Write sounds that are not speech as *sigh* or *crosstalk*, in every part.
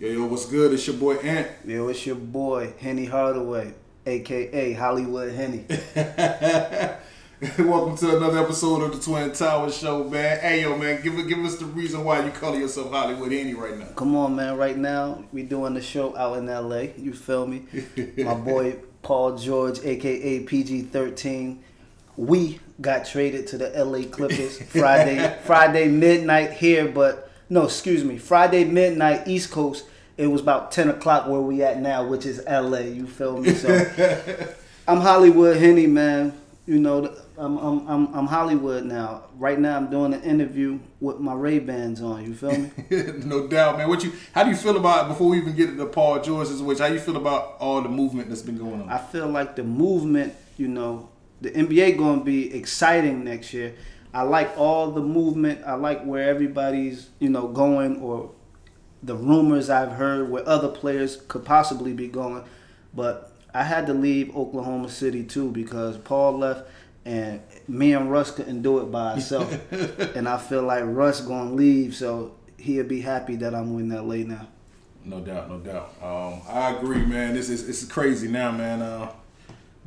Yo, yo, what's good? It's your boy Ant. Yo, it's your boy Henny Hardaway, aka Hollywood Henny. *laughs* Welcome to another episode of the Twin Towers Show, man. Hey, yo, man, give give us the reason why you call yourself Hollywood Henny right now. Come on, man. Right now, we doing the show out in LA. You feel me? My *laughs* boy Paul George, aka PG thirteen. We got traded to the LA Clippers *laughs* Friday Friday midnight here, but no, excuse me, Friday midnight East Coast. It was about ten o'clock where we at now, which is LA. You feel me? So *laughs* I'm Hollywood Henny, man. You know, I'm I'm I'm, I'm Hollywood now. Right now, I'm doing an interview with my Ray Bans on. You feel me? *laughs* no doubt, man. What you? How do you feel about before we even get to the Paul George's? Which How you feel about all the movement that's been going on? I feel like the movement, you know, the NBA going to be exciting next year. I like all the movement. I like where everybody's, you know, going or the rumors I've heard where other players could possibly be going. But I had to leave Oklahoma City too because Paul left and me and Russ couldn't do it by *laughs* ourselves. and I feel like Russ going to leave, so he'll be happy that I'm in LA now. No doubt, no doubt. Um, I agree, man. This is it's crazy now, man. Uh,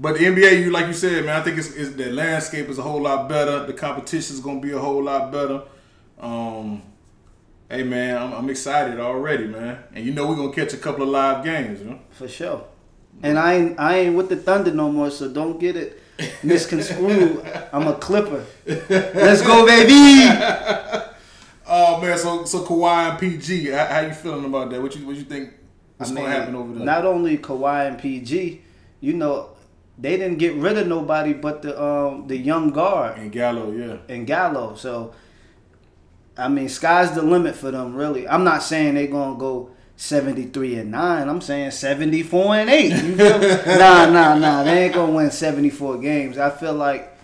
but the NBA, you like you said, man, I think it's, it's, the landscape is a whole lot better. The competition is gonna be a whole lot better. Um, hey, man, I'm, I'm, excited already, man. And you know we're gonna catch a couple of live games, you know? For sure. And I ain't I ain't with the Thunder no more, so don't get it misconstrued. *laughs* I'm a Clipper. Let's go, baby. *laughs* oh man, so so Kawhi and PG, how, how, you feeling about that? What you what you think? is I mean, gonna happen over there? Not only Kawhi and PG, you know, they didn't get rid of nobody but the um the young guard and Gallo, yeah, and Gallo. So, I mean, sky's the limit for them. Really, I'm not saying they're gonna go 73 and nine. I'm saying 74 and eight. You feel? *laughs* nah, nah, nah. They ain't gonna win 74 games. I feel like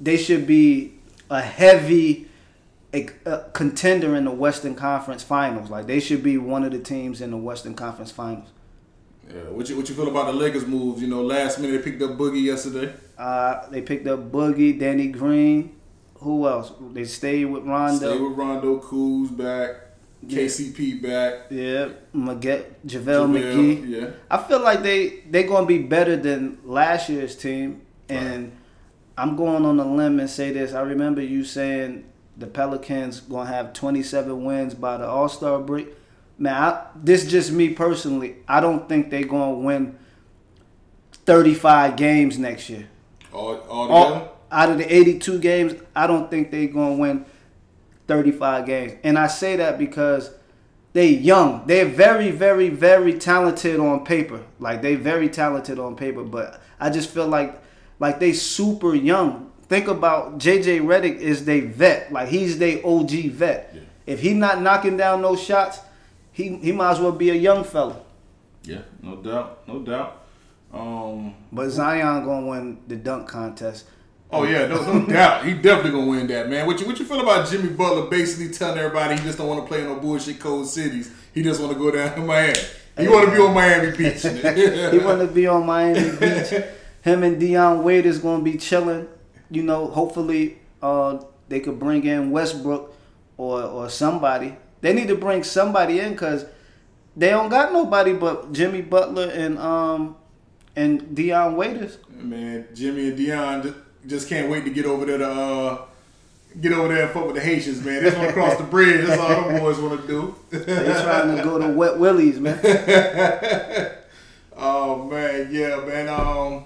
they should be a heavy a, a contender in the Western Conference Finals. Like they should be one of the teams in the Western Conference Finals. Yeah. What you what you feel about the Lakers moves? You know, last minute they picked up Boogie yesterday. Uh, they picked up Boogie, Danny Green. Who else? They stayed with Rondo. Stayed with Rondo. Kuz back. Yeah. KCP back. Yeah, McGee, JaVale, McGee. Yeah. I feel like they they gonna be better than last year's team, and right. I'm going on a limb and say this. I remember you saying the Pelicans gonna have 27 wins by the All Star break man, I, this just me personally. I don't think they're gonna win 35 games next year. All, all, all out of the 82 games, I don't think they're gonna win 35 games. And I say that because they're young. They're very, very, very talented on paper. Like they're very talented on paper, but I just feel like like they super young. Think about JJ Redick is they vet. Like he's they OG vet. Yeah. If he not knocking down those shots, he he might as well be a young fella. Yeah, no doubt, no doubt. Um, but Zion gonna win the dunk contest. Oh yeah, no, no doubt. He definitely gonna win that, man. What you what you feel about Jimmy Butler basically telling everybody he just don't want to play in no bullshit cold cities. He just want to go down to Miami. He want to be on Miami Beach. *laughs* he want to be on Miami Beach. Him and Dion Wade is gonna be chilling. You know, hopefully uh, they could bring in Westbrook or or somebody they need to bring somebody in because they don't got nobody but Jimmy Butler and um and Dion Waiters. Man, Jimmy and Dion just can't wait to get over there to uh, get over there and fuck with the Haitians, man. They just want to cross the bridge. That's all them boys want to do. they trying to go to Wet Willie's, man. *laughs* oh man, yeah, man. Um,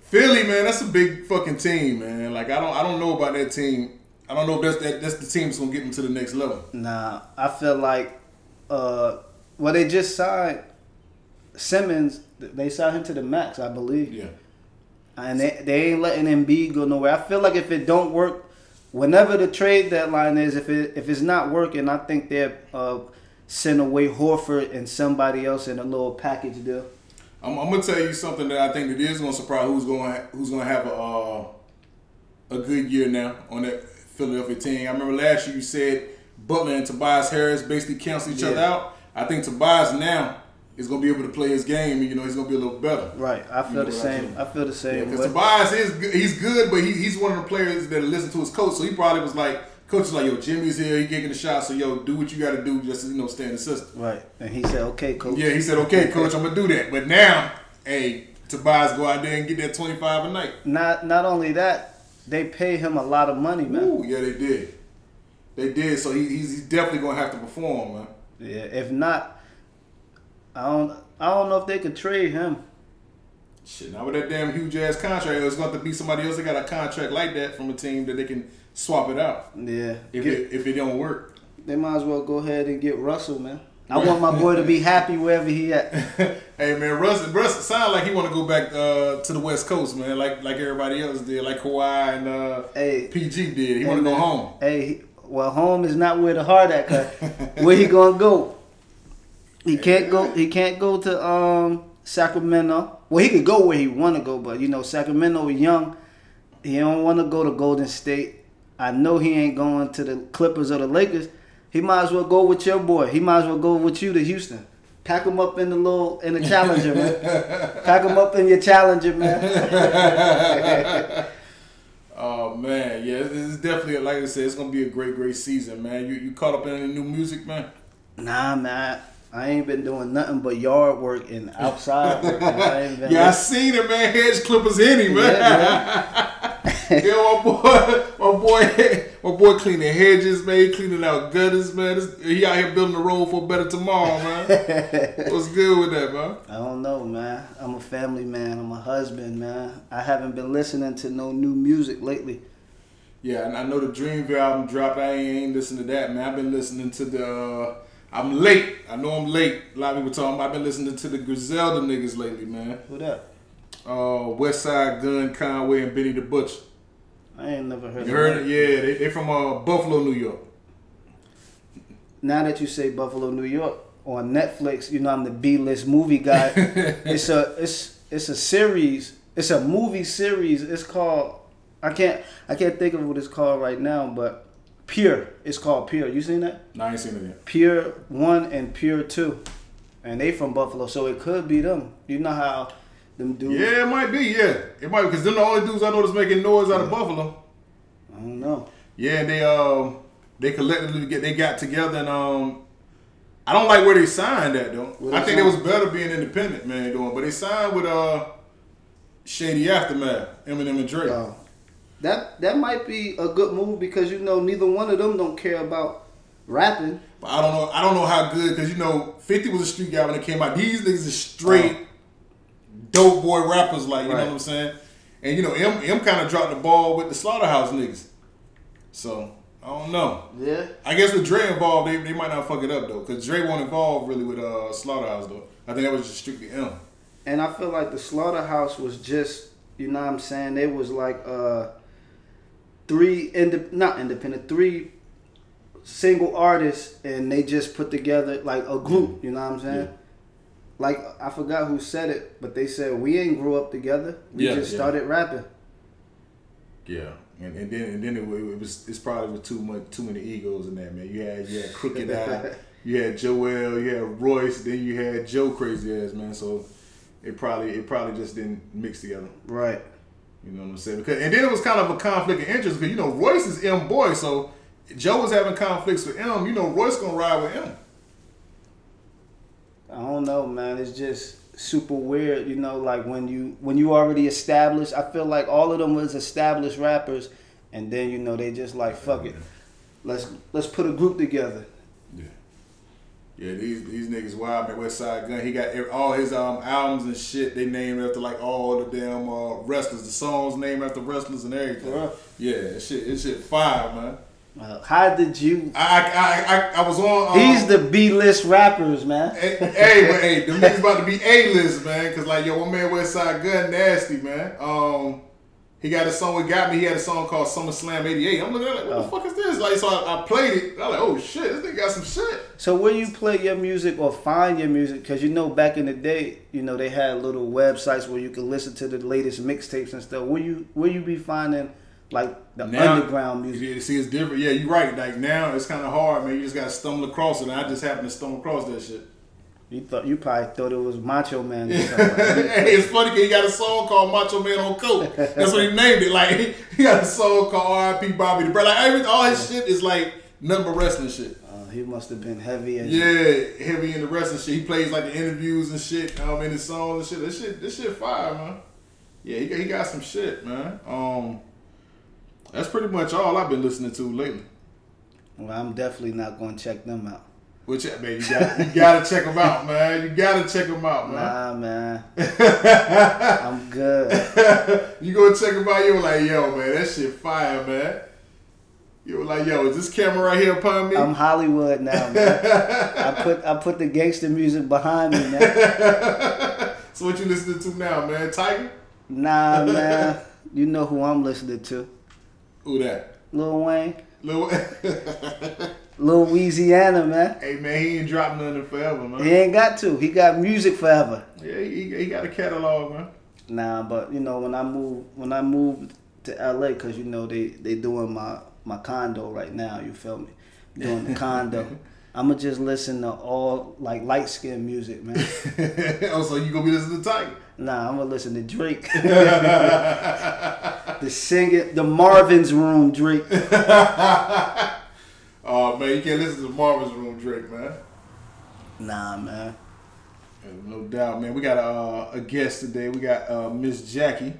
Philly, man, that's a big fucking team, man. Like I don't, I don't know about that team I don't know if that's that, that's the team that's gonna get them to the next level. Nah, I feel like uh, well they just signed Simmons. They signed him to the max, I believe. Yeah. And they, they ain't letting Embiid go nowhere. I feel like if it don't work, whenever the trade deadline is, if it if it's not working, I think they'll uh, send away Horford and somebody else in a little package deal. I'm, I'm, gonna tell you something that I think that is gonna surprise who's going who's gonna have a uh, a good year now on that Philadelphia team. I remember last year you said Butler and Tobias Harris basically cancel each yeah. other out. I think Tobias now is going to be able to play his game. and You know, he's going to be a little better. Right. I feel you know, the same. I feel the same. Because yeah, Tobias is good. he's good, but he, he's one of the players that listen to his coach. So he probably was like, Coach is like, yo, Jimmy's here. He getting the shot. So yo, do what you got to do just to, you know stay in the system. Right. And he said, "Okay, coach." Yeah, he said, okay, coach, I'm gonna do that. But now, hey, Tobias go out there and get that 25 a night. Not not only that, they pay him a lot of money, man. Ooh, yeah, they did. They did. So he, he's, he's definitely gonna have to perform, man. Yeah. If not, I don't I don't know if they could trade him. Shit, now with that damn huge ass contract, it's going to to be somebody else that got a contract like that from a team that they can swap it out Yeah. if Get- it, if it don't work. they might as well go ahead and get Russell, man. I want my boy to be happy wherever he at. *laughs* hey man, Russ, Russ sound like he want to go back uh, to the West Coast, man, like like everybody else did, like Kawhi and uh, Hey. PG did. He Hey, want to go home. Hey, well, home is not where the heart at. Cause *laughs* where he gonna go? He can't go. He can't go to um Sacramento. Well, he could go where he want to go, but you know Sacramento is young. He don't want to go to Golden State. I know he ain't going to the Clippers or the Lakers. He might as well go with your boy. He might as well go with you to Houston. Pack him up in the little in the Challenger, man. *laughs* Pack him up in your Challenger, man. *laughs* Oh man, yeah, it's definitely like I said, it's gonna be a great, great season, man. You you caught up in any new music, man? Nah, man. I ain't been doing nothing but yard work and *laughs* outside work. I ain't been *laughs* Yeah, I seen it, man. Hedge clippers in him, man. Yeah, *laughs* Yeah, my boy, my boy, my boy cleaning hedges, man. Cleaning out gutters, man. He out here building the road for a better tomorrow, man. What's good with that, man? I don't know, man. I'm a family man. I'm a husband, man. I haven't been listening to no new music lately. Yeah, and I know the Dreamville album dropped. I ain't, listened to that, man. I've been listening to the. Uh, I'm late. I know I'm late. A lot of people talking. I've been listening to the Griselda niggas lately, man. Who that? Uh, Westside Gunn, Conway, and Benny the Butcher. I ain't never heard of. You heard it? Yeah, they, they from uh, Buffalo, New York. Now that you say Buffalo, New York, on Netflix, you know I'm the B-list movie guy. *laughs* it's a it's it's a series. It's a movie series. It's called I can't I can't think of what it's called right now, but Pure. It's called Pure. You seen that? No, I ain't seen it yet. Pure One and Pure Two, and they from Buffalo, so it could be them. You know how them dudes? Yeah, it might be. Yeah, it might because them the only dudes I know that's making noise out of Buffalo. I don't know. Yeah, they um they collectively get they got together and um I don't like where they signed at though. Where I think it was better being independent, man, doing. But they signed with uh Shady Aftermath, Eminem and Drake. Uh, that that might be a good move because you know neither one of them don't care about rapping. But I don't know. I don't know how good because you know Fifty was a street guy when it came out. These niggas are straight dope boy rappers, like you know what I'm saying. And you know M M kind of dropped the ball with the Slaughterhouse niggas. So I don't know. Yeah. I guess with Dre involved, they, they might not fuck it up though, because Dre won't involve really with uh, Slaughterhouse though. I think that was just strictly M. And I feel like the slaughterhouse was just, you know what I'm saying? They was like uh three inde- not independent, three single artists and they just put together like a group, you know what I'm saying? Yeah. Like I forgot who said it, but they said we ain't grew up together. We Yeah, just yeah. started rapping. Yeah, and, and then and then it, it was it's probably with too much too many egos in that man. You had you had Crooked I, *laughs* you had Joell, you had Royce, then you had Joe Crazy Ass man. So it probably it probably just didn't mix together. Right. You know what I'm saying? Because and then it was kind of a conflict of interest because you know Royce is M boy, so Joe was having conflicts with M. You know Royce gonna ride with M. I don't know, man. It's just super weird, you know, like when you when you already established, I feel like all of them was established rappers and then you know they just like fuck it. Let's let's put a group together. Yeah. Yeah, these these niggas wild man. Westside Gunn. He got every, all his um albums and shit. They named after like all the damn uh, wrestlers. The songs named after wrestlers and everything. For real? Yeah, that shit. It shit fire, man. Uh, how did you I I I, I, I was on. Um, These the B list rappers, man. Hey, hey, but hey, them niggas about to be A list, man. Cause like yo, my man Westside Gunn nasty, man. Um, he got a song with Got Me. He had a song called Summer Slam '88. I'm looking at it like, what Oh. the fuck is this? Like, so I, I played it. I'm like, oh shit, this nigga got some shit. So where you play your music or find your music? Because you know back in the day, you know they had little websites where you could listen to the latest mixtapes and stuff. Where you where you be finding like the Now- underground music? You see, it's different. Yeah, you're right. Like now, it's kind of hard, man. You just gotta stumble across it. And I just happened to stumble across that shit. You thought you probably thought it was Macho Man. hey, *laughs* it's funny because he got a song called Macho Man on Coke. That's what he named it. Like *laughs* he got a song called R.I.P. Bobby the Brain. Like every, all his shit is like nothing but wrestling shit. Uh, he must have been heavy. As yeah, heavy in the wrestling shit. He plays like the interviews and shit. Um, in his songs and shit. This shit, this shit fire, man. Yeah, he got, he got some shit, man. Um, that's pretty much all I've been listening to lately. Well, I'm definitely not going to check them out. Which man, you got you gotta check them out, man. You gotta check them out, man. Nah, man. *laughs* I'm good. you go check them out. You were like, yo, man, that shit fire, man. You were like, yo, is this camera right here upon me? I'm Hollywood now, man. *laughs* I put I put the gangster music behind me, man. *laughs* so what you listening to now, man? Tyga? Nah, man. You know who I'm listening to? Who that? Lil Wayne. Lil Louisiana, man. Hey man, he ain't dropped nothing forever, man. He ain't got to. He got music forever. Yeah, he, he got a catalog, man. Nah, but you know when I move when I moved to LA, cause you know they they doing my my condo right now. You feel me? Doing the condo. *laughs* I'ma just listen to all like light skinned music, man. *laughs* oh, so you gonna be listening to Tyga? Nah, I'm gonna listen to Drake. *laughs* the singing, the Marvin's Room Drake. Oh man, you can't listen to Marvin's Room Drake, man. Nah, man. No doubt, man. We got uh, a guest today. We got uh, Miss Jackie,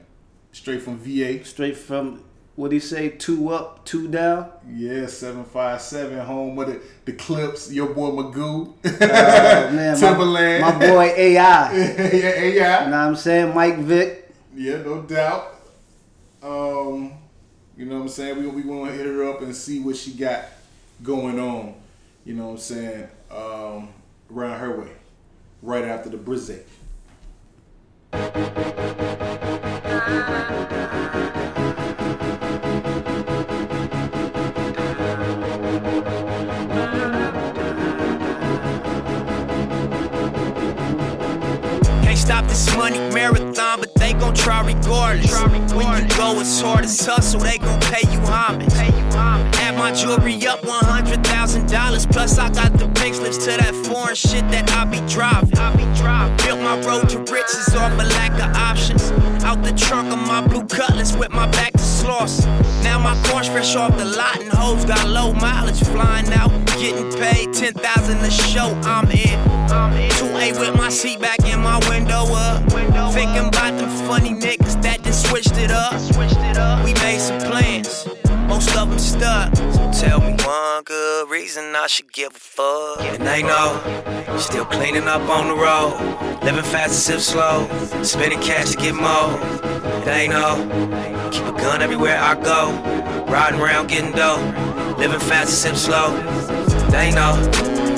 straight from VA. Straight from what do you say? Two up, two down. Yeah, seven five seven. Home with it. The Clipse. Your boy Magoo. *laughs* Uh, man, Timbaland. My, my boy AI. *laughs* yeah, AI. You know what I'm saying? Mike Vick. Yeah, no doubt. Um, you know what I'm saying? We we gonna hit her up and see what she got going on. You know what I'm saying? Um, around her way, right after the Brizzy. Can't stop this money marathon, but they gon' try regardless. When you go as hard as hustle, they gon' pay you homage. My jewelry up $100,000. Plus, I got the pink slips to that foreign shit that I be driving. Built my road to riches off a lack of options. Out the trunk of my blue cutlass with my back to Sloss. Now my corn's fresh off the lot and hoes got low mileage. Flying out, getting paid 10000 a show. I'm in. 2A with my seat back in my window up. Thinking about them funny niggas that just switched it up. We made some plans, most of them stuck. Tell me one good reason I should give a fuck. And they know, still cleaning up on the road. Living fast and sip slow. Spending cash to get more. They know, keep a gun everywhere I go. Riding around getting dough. Living fast and sip slow. They know.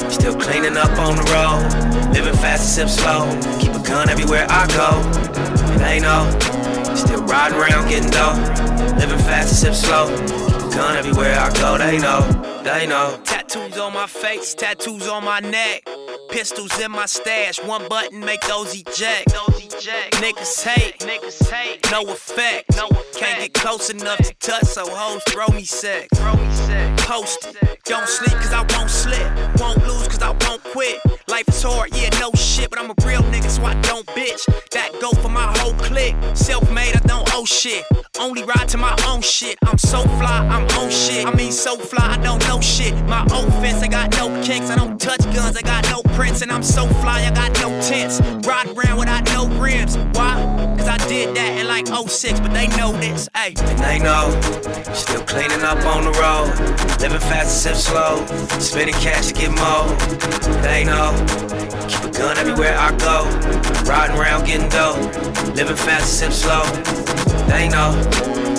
Still cleaning up on the road. Living fast and sip slow. Keep a gun everywhere I go. They know. Still riding around getting dough. Living fast and sip slow. Gun everywhere I go. They know. They know. Tattoos on my face, tattoos on my neck. Pistols in my stash, one button make those eject. Niggas hate, niggas hate, no effect. No effect. Can't get close enough to touch, so hoes throw me sex. Post it, don't sleep cause I won't slip. Won't lose cause I won't quit. Life is hard, yeah, no shit, but I'm a real nigga, so I don't bitch. That go for my whole clique. Self made, I don't owe shit. Only ride to my own shit. I'm so fly, I'm on shit. I mean, so fly, I don't know shit. My offense, I got no kicks. I don't touch guns, I got no prints. And I'm so fly, I got no tents. Ride around without no rims. Why? Cause I did that in like 06, but they know this. Hey, and they know. Still cleaning up on the road. Living fast and sip slow. Spending cash to get more. They know. Keep a gun everywhere I go. Riding around getting dough. Living fast and sip slow. They know.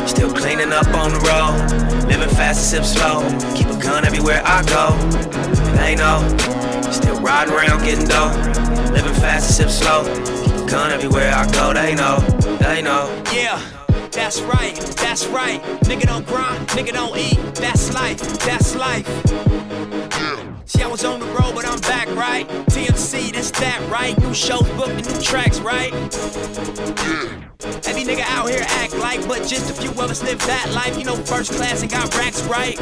Still cleaning up on the road. Living fast and sip slow. Keep a gun everywhere I go. They know. Still riding around getting dough. Living fast and sip slow. Keep a gun everywhere I go. They know. They know. Yeah. That's right, that's right. Nigga don't grind, nigga don't eat. That's life, that's life. See, I was on the road, but I'm back, right? TMC, this, that, right? New shows booked and new tracks, right? Every nigga out here act like, but just a few of us live that life. You know, first class and got racks, right?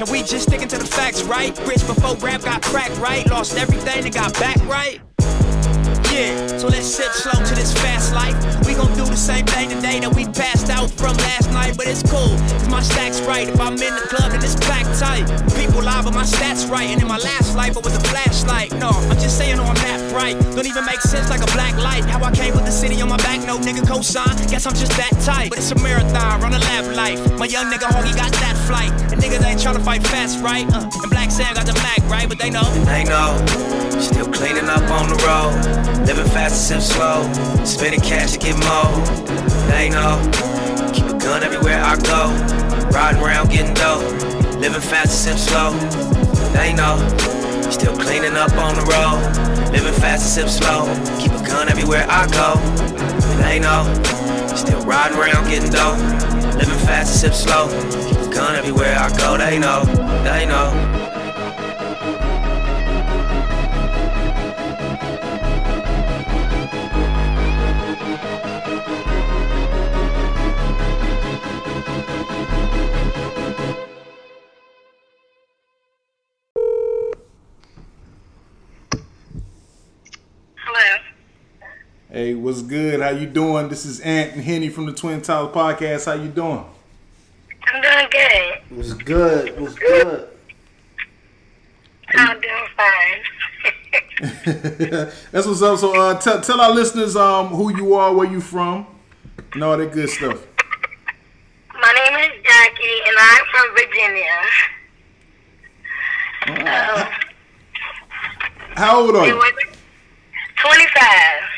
And we just sticking to the facts, right? Rich before rap got cracked, right? Lost everything and got back, right? Yeah, so let's sip slow to this fast life. We gon' do the same thing today that we passed out from last night, but it's cool, cause my stack's right. If I'm in the club, then it's packed tight. People lie, but my stats right. And in my last life, I was a flashlight. No, I'm just saying, on that right. Don't even make sense like a black light. How I came with the city on my back, no nigga cosign. Guess I'm just that tight. But it's a marathon, run a lap life. My young nigga Honky got that flight. And niggas ain't tryna fight fast, right? Uh, and Black Sam got the Mac, right? But they know. They know. Still cleaning up on the road. Living fast and sip slow. Spending cash to get more. They know. Keep a gun everywhere I go. Riding around getting dope. Living fast and sip slow. They know. Still cleaning up on the road. Living fast and sip slow. Keep a gun everywhere I go. They know. Still riding around getting dope. Living fast and sip slow. Keep a gun everywhere I go. They know. They know. Hey, what's good? How you doing? This is Ant and Henny from the Twin Towers Podcast. How you doing? I'm doing good. What's good? What's good? I'm doing fine. *laughs* That's what's up. So, uh, tell tell our listeners um who you are, where you from, and all that good stuff. My name is Jackie, and I'm from Virginia. Uh, How old are you? 25.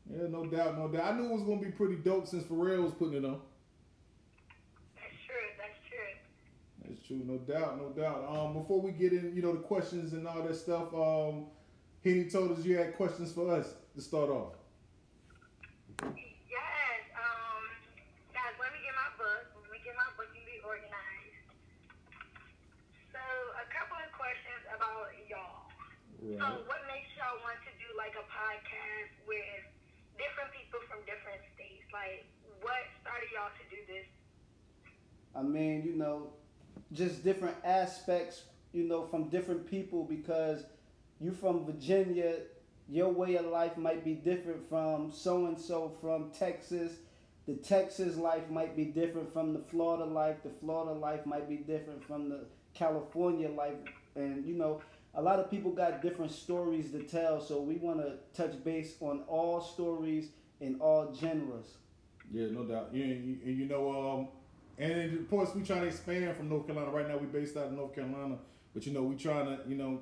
Yeah, no doubt, no doubt. I knew it was gonna be pretty dope since Pharrell was putting it on. That's true. That's true. That's true, no doubt, no doubt. Um, before we get in, you know, the questions and all that stuff, um, Henny told us you had questions for us to start off. Yes. Um, guys, let me get my book. Let me get my book and be organized. So, a couple of questions about y'all. So, what makes y'all want to do like a podcast with different people from different states? Like, what started y'all to do this? I mean, you know, just different aspects, you know, from different people because you from Virginia, your way of life might be different from so and so from Texas. The Texas life might be different from the Florida life. The Florida life might be different from the California life. And you know, a lot of people got different stories to tell, so we want to touch base on all stories in all genres. Yeah, no doubt. Yeah, and you, and you know, um, and of course we trying to expand from North Carolina. Right now we're based out of North Carolina, but you know we trying to, you know,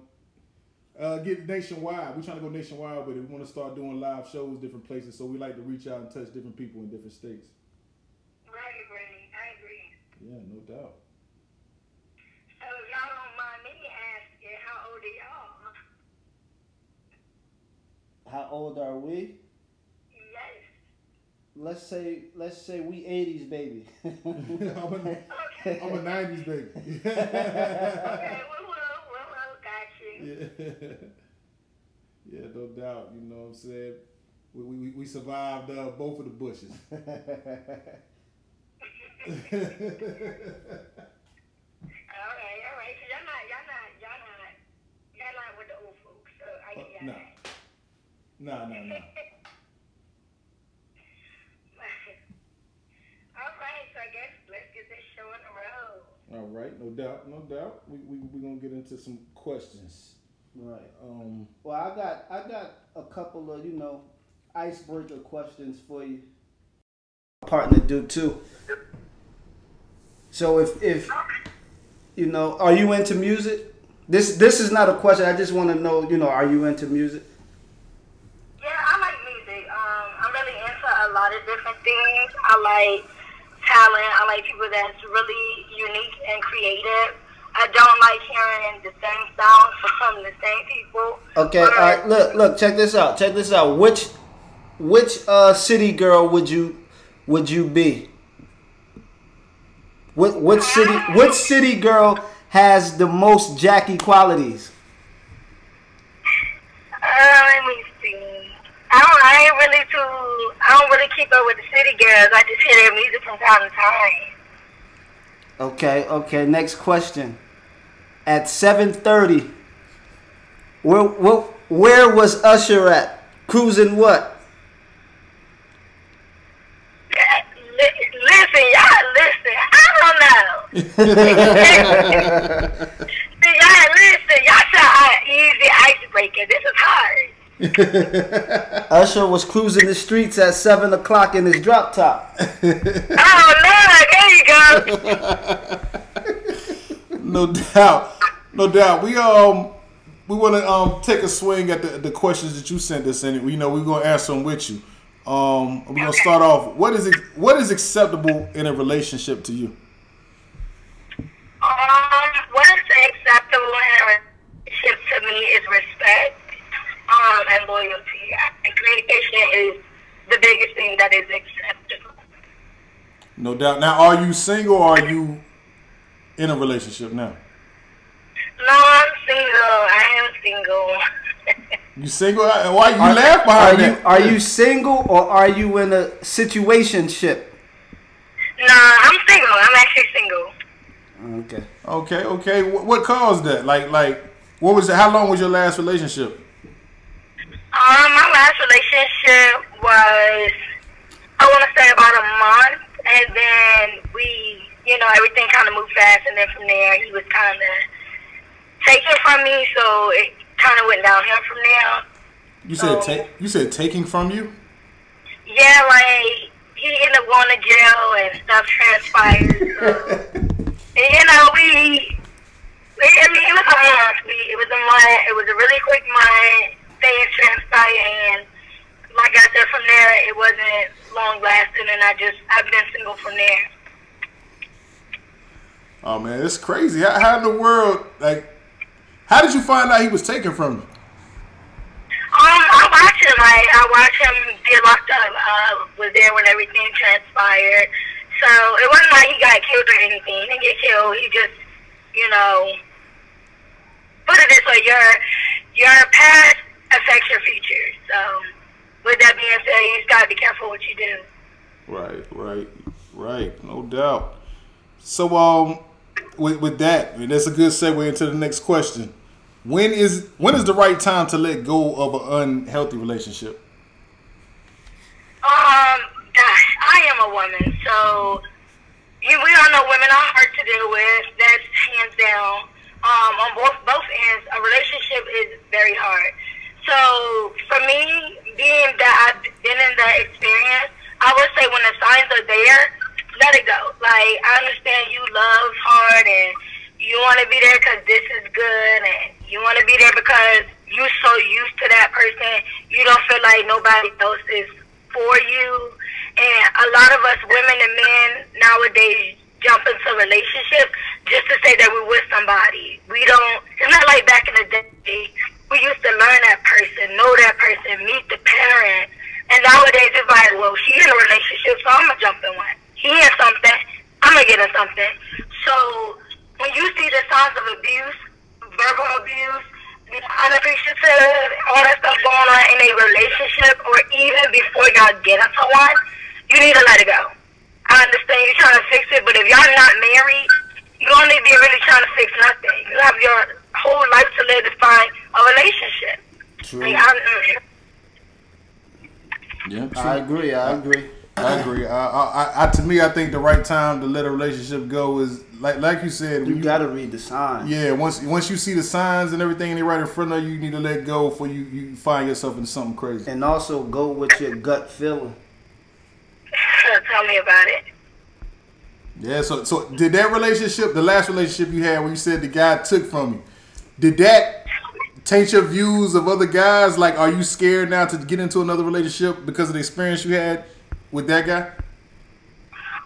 uh, get nationwide. We're trying to go nationwide, but we want to start doing live shows different places. So we like to reach out and touch different people in different states. Right, right. I agree. Yeah, no doubt. So, if y'all don't mind me asking, how old are y'all? How old are we? Yes. Let's say let's say we 80s baby. *laughs* *laughs* I'm, a, Okay. I'm a '90s baby. *laughs* Okay, well, well, well, well, got you. yeah. yeah, no doubt. You know what I'm saying? We, we, we survived uh, both of the bushes. All right, all right. So y'all not, y'all not, y'all not, y'all not with the old folks. So I get y'all nah. that. Nah, no, no. *laughs* all right, so I guess let's get this show on the road. All right, no doubt, no doubt. We we we gonna get into some questions. right. Um, Well, I got I got a couple of you know icebreaker questions for you. Partner do too. So if if you know, are you into music? This this is not a question. I just want to know. You know, are you into music? Yeah, I like music. Um, I'm really into a lot of different things. I like talent. I like people that's really unique and creative. I don't like hearing the same songs *laughs* from the same people. Okay, all right. Look, look. Check this out. Check this out. Which, which uh city girl would you would you be? What what city? What city girl has the most Jackie qualities? Uh, let me see. I don't. I ain't really too. I keep up with the city girls. I just hear their music from time to time. Okay, okay. Next question. At seven thirty, where, where where was Usher at? Cruising what? Listen, y'all listen. I don't know. See, *laughs* *laughs* y'all listen. Y'all an easy icebreaker. This is hard. *laughs* Usher was cruising the streets at seven o'clock in his drop top. *laughs* Oh, Lord. There you go. *laughs* No doubt, no doubt. We um we want to um take a swing at the, the questions that you sent us, and you know we're gonna answer them with you. Um, we're gonna start off. What is it? What is acceptable in a relationship to you? Um, what is acceptable in a relationship to me is respect um, and loyalty. And communication is the biggest thing that is acceptable. No doubt. Now, are you single or are you in a relationship now? No, I'm single. I am single. *laughs* You single? Why you laugh Are behind you are you single or are you in a situationship? nah, I'm single. I'm actually single. Okay. Okay, okay. What, what caused that? Like, like, what was it? How long was your last relationship? Um, my last relationship was, I want to say about a month, and then we, you know, everything kind of moved fast, and then from there, he was kind of taken from me, so it kind of went downhill from there. You said Oh. take. You said taking from you. Yeah, like, he ended up going to jail and stuff transpired, so, *laughs* and, you know, we, I mean, it was a month. We, it was a month. It was a really quick month. Things transpired, and like I said, from there, it wasn't long lasting, and I just I've been single from there. Oh man, it's crazy. How, how in the world? Like, how did you find out he was taken from you? Um, I watched him. I I watched him get locked up. Uh, was there when everything transpired. So it wasn't like he got killed or anything. He didn't get killed. He just, you know, put it this way: your your past affects your future. So with that being said, you just gotta be careful what you do. Right, right, right. No doubt. So, um, with with that, I mean, that's a good segue into the next question. When is when is the right time to let go of an unhealthy relationship? Um, gosh, I am a woman, so you, we all know women are hard to deal with. That's hands down. Um, on both both ends, a relationship is very hard. So for me, being that I've been in that experience, I would say when the signs are there, let it go. Like I understand you love hard and you want to be there because this is good, and you want to be there because you're so used to that person, you don't feel like nobody else is for you. And a lot of us women and men nowadays jump into relationships just to say that we're with somebody. We don't. It's not like back in the day. We used to learn that person, know that person, meet the parent. And nowadays it's like, well, she in a relationship, so I'm gonna jump in one. He in something, I'm gonna get in something. So when you see the signs of abuse, verbal abuse, unappreciative, all that stuff going on in a relationship, or even before y'all get into one, you need to let it go. I understand you're trying to fix it, but if y'all not married, you don't need to be really trying to fix nothing. You have your whole life to live to find a relationship. True. Like, mm, I'm. Yeah, I uh, agree. I agree. I agree. I, I, I, to me, I think the right time to let a relationship go is like, like you said. when You gotta read the signs. Yeah, once once you see the signs and everything they right in front of you, you need to let go before you, you find yourself in something crazy. And also go with your gut feeling. tell me about it. Yeah. So so did that relationship, the last relationship you had, when you said the guy took from you, did that taint your views of other guys? Like, are you scared now to get into another relationship because of the experience you had with that guy?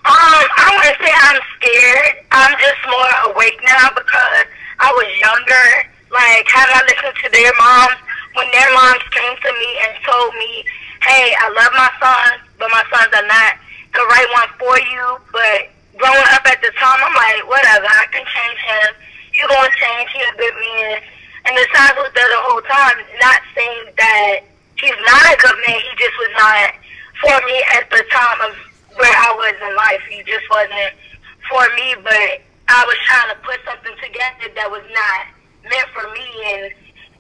Um, I wouldn't say I'm scared. I'm just more awake now because I was younger. Like, had I listened to their moms, when their moms came to me and told me, hey, I love my sons, but my sons are not the right one for you. But growing up at the time, I'm like, whatever, I can change him. You're going to change. He's a good man. And the signs was there the whole time, not saying that he's not a good man. He just was not for me at the time of where I was in life. He just wasn't for me, but I was trying to put something together that was not meant for me. And,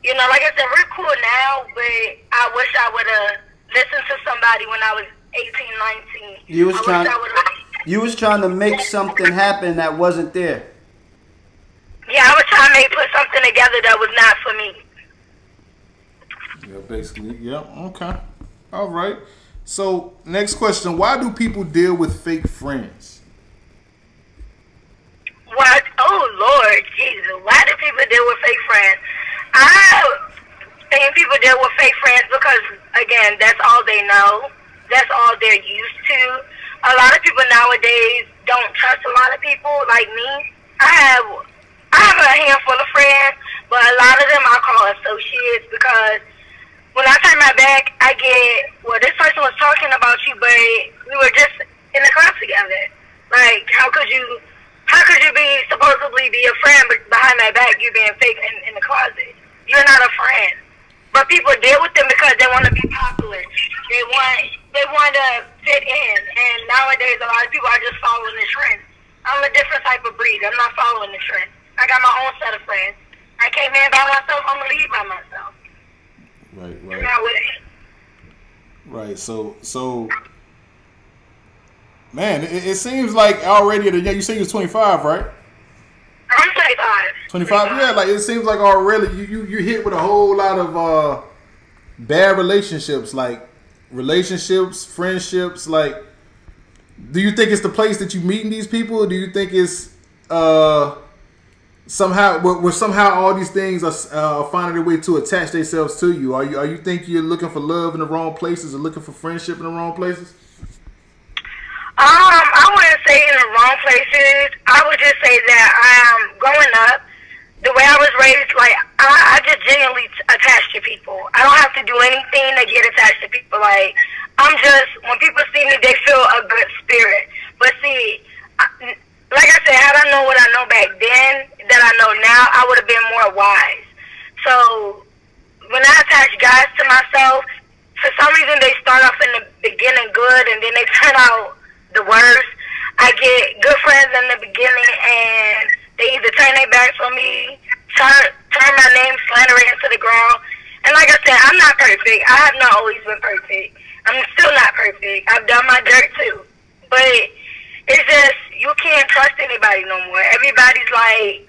you know, like I said, we're cool now, but I wish I would have listened to somebody when I was 18, 19. You was I wish trying- You was trying to make something happen that wasn't there. Yeah, I was trying to put something together that was not for me. Yeah, basically. Yep. Okay. All right. So next question: Why do people deal with fake friends? What? Oh Lord, Jesus! Why do people deal with fake friends? I think people deal with fake friends because, again, that's all they know. That's all they're used to. A lot of people nowadays don't trust a lot of people. Like me, I have, I have a handful of friends, but a lot of them I call associates because when I turn my back, I get, well, this person was talking about you, but we were just in the class together. Like, how could you, how could you be supposedly be a friend, but behind my back you being fake in, in the closet? You're not a friend. But people deal with them because they want to be popular. They want, they want to fit in. And nowadays, a lot of people are just following the trend. I'm a different type of breed. I'm not following the trend. I got my own set of friends. I came in by myself. I'm gonna leave by myself. Right. It. Right. So so. Man, it, it seems like already at a young. You say you're 25, right? I'm 25. 25. Yeah, like it seems like already you you you hit with a whole lot of uh bad relationships, like relationships, friendships. Like, do you think it's the place that you meeting these people? Do you think it's uh somehow where, where somehow all these things are uh, finding their way to attach themselves to you? Are you are you think you're looking for love in the wrong places or looking for friendship in the wrong places? Um, I wouldn't say in the wrong places. I would just say that um, growing up, the way I was raised, like I, I just genuinely t- attached to people. I don't have to do anything to get attached to people. Like I'm just when people see me, they feel a good spirit. But see, I, like I said, had I known what I know back then that I know now, I would have been more wise. So when I attach guys to myself, for some reason they start off in the beginning good and then they *laughs* turn out the worst. I get good friends in the beginning and they either turn their backs on me, turn turn my name, slander it into the ground. And like I said, I'm not perfect. I have not always been perfect. I'm still not perfect. I've done my dirt too. But it's just you can't trust anybody no more. Everybody's like,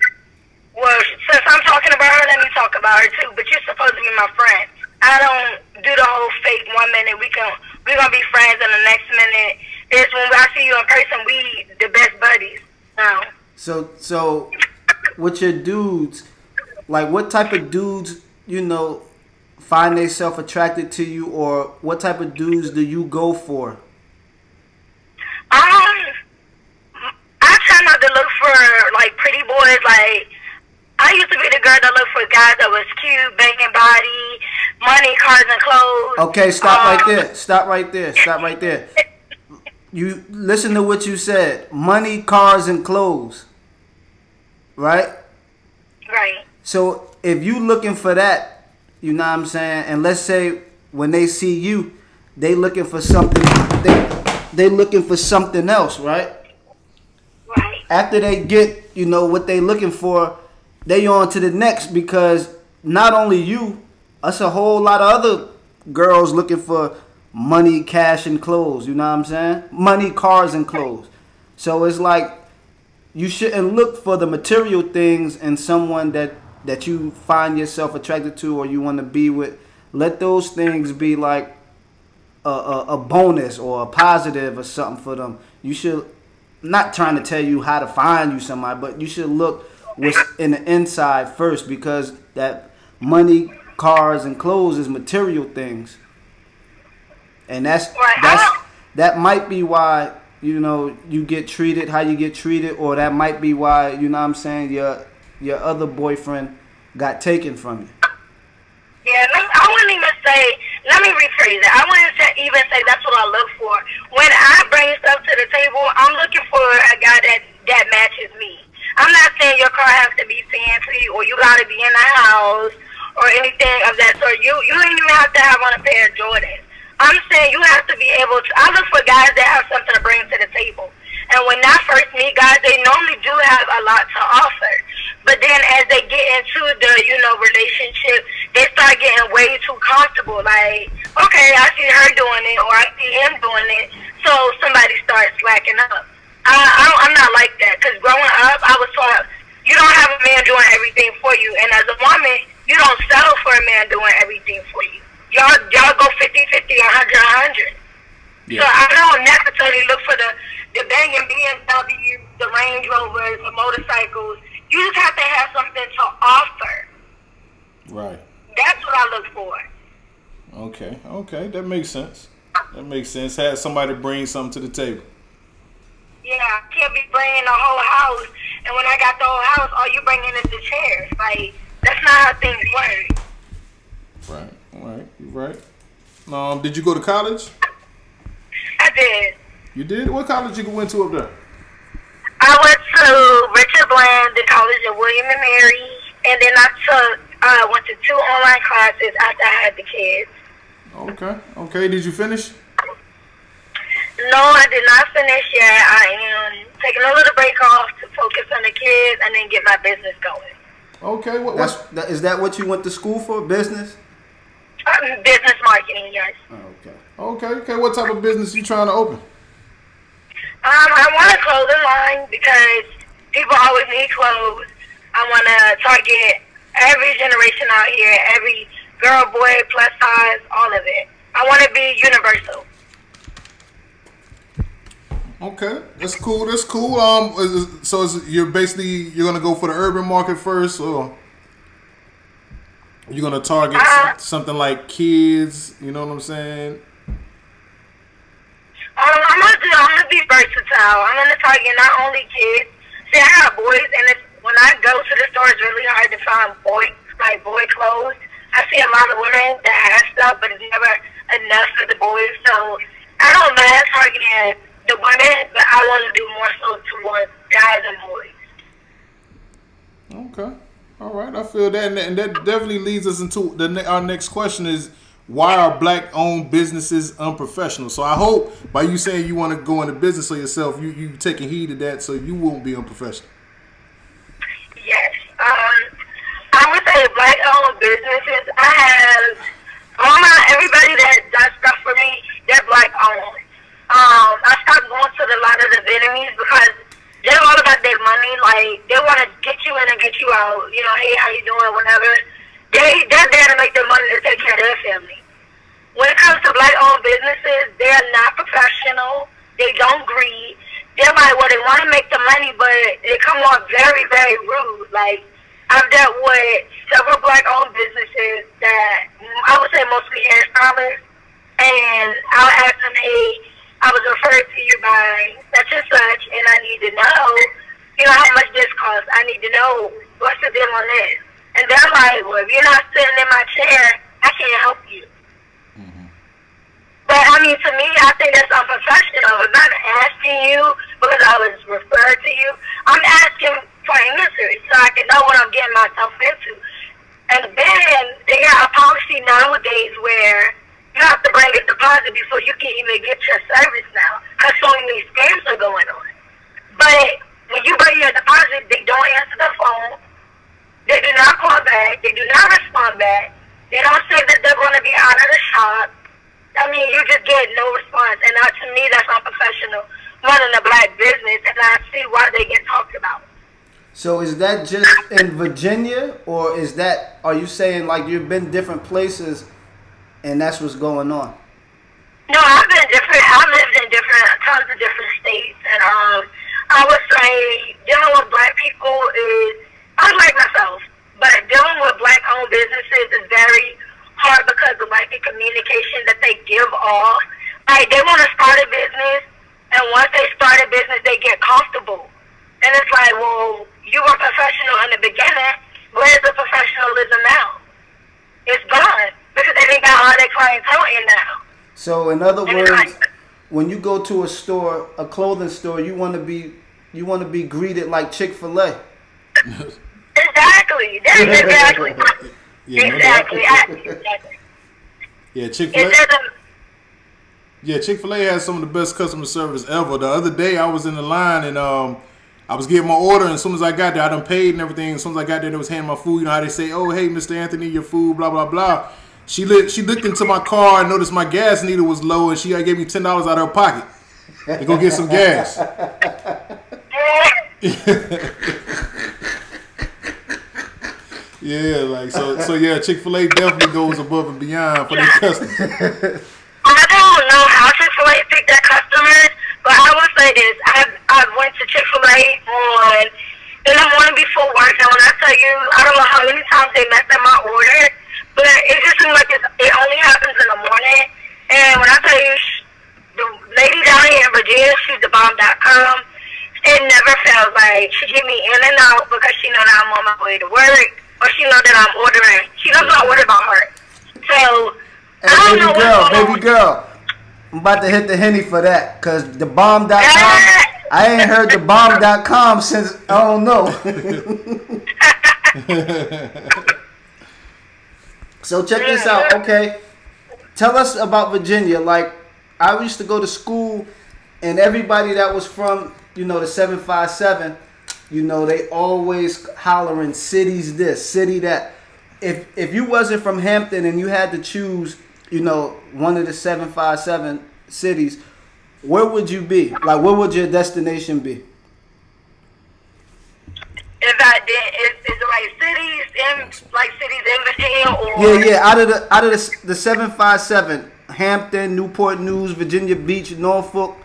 well, since I'm talking about her, let me talk about her too. But you're supposed to be my friend. I don't do the whole fake one minute we can we're gonna be friends, and the next minute is when I see you in person, we the best buddies. No. So so with your dudes, like what type of dudes, you know, find themselves attracted to you or what type of dudes do you go for? Um, I try not to look for like pretty boys. Like I used to be the girl that looked for guys that was cute, banging body, money, cars, and clothes. Okay, stop right Um, there. Stop right there. Stop right there. You listen to what you said. Money, cars, and clothes. Right? Right. So if you looking for that, you know what I'm saying, and let's say when they see you, they looking for something they they looking for something else, right? Right. After they get, you know, what they looking for, they on to the next because not only you, us a whole lot of other girls looking for money, cash, and clothes. You know what I'm saying? Money, cars, and clothes. So it's like you shouldn't look for the material things in someone that that you find yourself attracted to or you want to be with. Let those things be like a, a, a bonus or a positive or something for them. You should not trying to tell you how to find you somebody, but you should look what's in the inside first because that money, cars, and clothes is material things, and that's Right, that's that might be why you know you get treated how you get treated, or that might be why you know what I'm saying your your other boyfriend got taken from you. Yeah, I wouldn't even say. Let me rephrase it. I wouldn't say, even say that's what I look for. When I bring stuff to the table, I'm looking for a guy that that matches me. I'm not saying your car has to be fancy or you got to be in the house or anything of that sort. You you don't even have to have on a pair of Jordans. I'm saying you have to be able to. I look for guys that have something to bring to the table. And when I first meet guys, they normally do have a lot to offer. But then as they get into the, you know, relationship, they start getting way too comfortable. Like, okay, I see her doing it or I see him doing it. So somebody starts slacking up. I, I don't, I'm not like that. Because growing up, I was taught you don't have a man doing everything for you. And as a woman, you don't settle for a man doing everything for you. Y'all, y'all go 50 50, 100 100. So I don't necessarily look for the the banging BMW, the Range Rovers, the motorcycles. You just have to have something to offer. Right. That's what I look for. Okay. Okay. That makes sense. That makes sense. Had somebody bring something to the table. Yeah, I can't be bringing the whole house, and when I got the whole house, all you bringing is the chairs. Like that's not how things work. Right. Right. Right. Um. Did you go to college? I did. You did. What college you went to up there? I went to Richard Bland, the College of William and Mary, and then I took uh, went to two online classes after I had the kids. Okay. Okay. Did you finish? No, I did not finish yet. I am taking a little break off to focus on the kids and then get my business going. Okay. What? That's What's, that, is that what you went to school for? Business? Um, business marketing, yes. Oh, okay. okay. Okay. What type of business you trying to open? Um, I want a clothing line because people always need clothes. I want to target every generation out here, every girl, boy, plus size, all of it. I want to be universal. Okay, that's cool. That's cool. Um, is, so is, you're basically you're gonna go for the urban market first, or you're gonna target Uh, some- something like kids? You know what I'm saying? Um, I'm gonna do. I'm gonna be versatile. I'm gonna target not only kids. See, I have boys, and it's, when I go to the store, it's really hard to find boy like boy clothes. I see a lot of women that have stuff, but it's never enough for the boys. So I don't mind targeting the women, but I want to do more so towards guys and boys. Okay, all right. I feel that, and that, and that definitely leads us into the our next question is why are black-owned businesses unprofessional? So I hope by you saying you want to go into business for yourself, you you taking heed of that, so you won't be unprofessional. Yes. Um, I would say black-owned businesses. I have all my everybody that does stuff for me. They're black-owned. Um, I stopped going to a lot of the Vietnamese because they're all about their money. Like they want to get you in and get you out. You know, hey, how you doing? Whatever. They they're there to make their money to take care of their family. When it comes to black-owned businesses, they're not professional. They don't greed. They're like, well, they want to make the money, but they come off very, very rude. Like, I've dealt with several black-owned businesses that I would say mostly hairstylists, and I'll ask them, hey, I was referred to you by such and such, and I need to know, you know, how much this costs. I need to know what's the deal on this. And they're like, well, if you're not sitting in my chair, I can't help you. Mm-hmm. But I mean, to me, I think that's unprofessional. I'm not asking you because I was referred to you. I'm asking for answers so I can know what I'm getting myself into. And then they got a policy nowadays where you have to bring a deposit before you can even get your service now because so many scams are going on. But when you bring your deposit, they don't answer the phone. They do not call back. They do not respond back. They don't say that they're going to be out of the shop. I mean, you just get no response, and uh, to me, that's unprofessional. Running a black business, and I see why they get talked about. So is that just in Virginia, or is that are you saying like you've been different places, and that's what's going on? No, I've been different. I've lived in different tons of different states, and um, I would say dealing with black people is unlike myself, but dealing with black-owned businesses is very hard because of like the communication that they give off. Like they want to start a business, And once they start a business, they get comfortable. And it's like, well, you were professional in the beginning. Where's the professionalism now? It's gone because they didn't got all their clientele in now. So in other And words, like, when you go to a store, a clothing store, you want to be you want to be greeted like Chick Fil A. *laughs* exactly. That's exactly. *laughs* Yeah, no exactly. exactly. Yeah, Chick Fil A. Yeah, Chick Fil A has some of the best customer service ever. The other day, I was in the line and um, I was getting my order, and as soon as I got there, I done paid and everything. As soon as I got there, they was handing my food. You know how they say, "Oh, hey, Mr. Anthony, your food," blah blah blah. She lit, she looked into my car and noticed my gas needle was low, and she gave me ten dollars out of her pocket to go get some gas. Yeah, like so. So yeah, Chick Fil A definitely goes above and beyond for their customers. I don't know how Chick Fil A picked their customers, but I will say this: I I went to Chick Fil A on in the morning before work, and when I tell you, I don't know how many times they messed up my order, but it just seems like it's, it only happens in the morning. And when I tell you, sh- the lady down here in Virginia, she's the bomb.com. It never fails. Like she get me in and out because she know that I'm on my way to work, or she know that I'm ordering. She knows I order by heart. So. I Hey, don't baby what's girl, baby girl. I'm about to hit the henny for that, cause the bomb.com. I ain't heard the bomb.com since I don't know. *laughs* *laughs* so check this out, okay? Tell us about Virginia. Like I used to go to school, and everybody that was from you know the seven five seven, you know they always hollering cities this, city that. If if you wasn't from Hampton and you had to choose, you know one of the seven five seven cities, where would you be? Like where would your destination be? if I did, is, is it like cities in like Virginia or Yeah, yeah. Out of the out of the the seven five seven, Hampton, Newport News, Virginia Beach, Norfolk.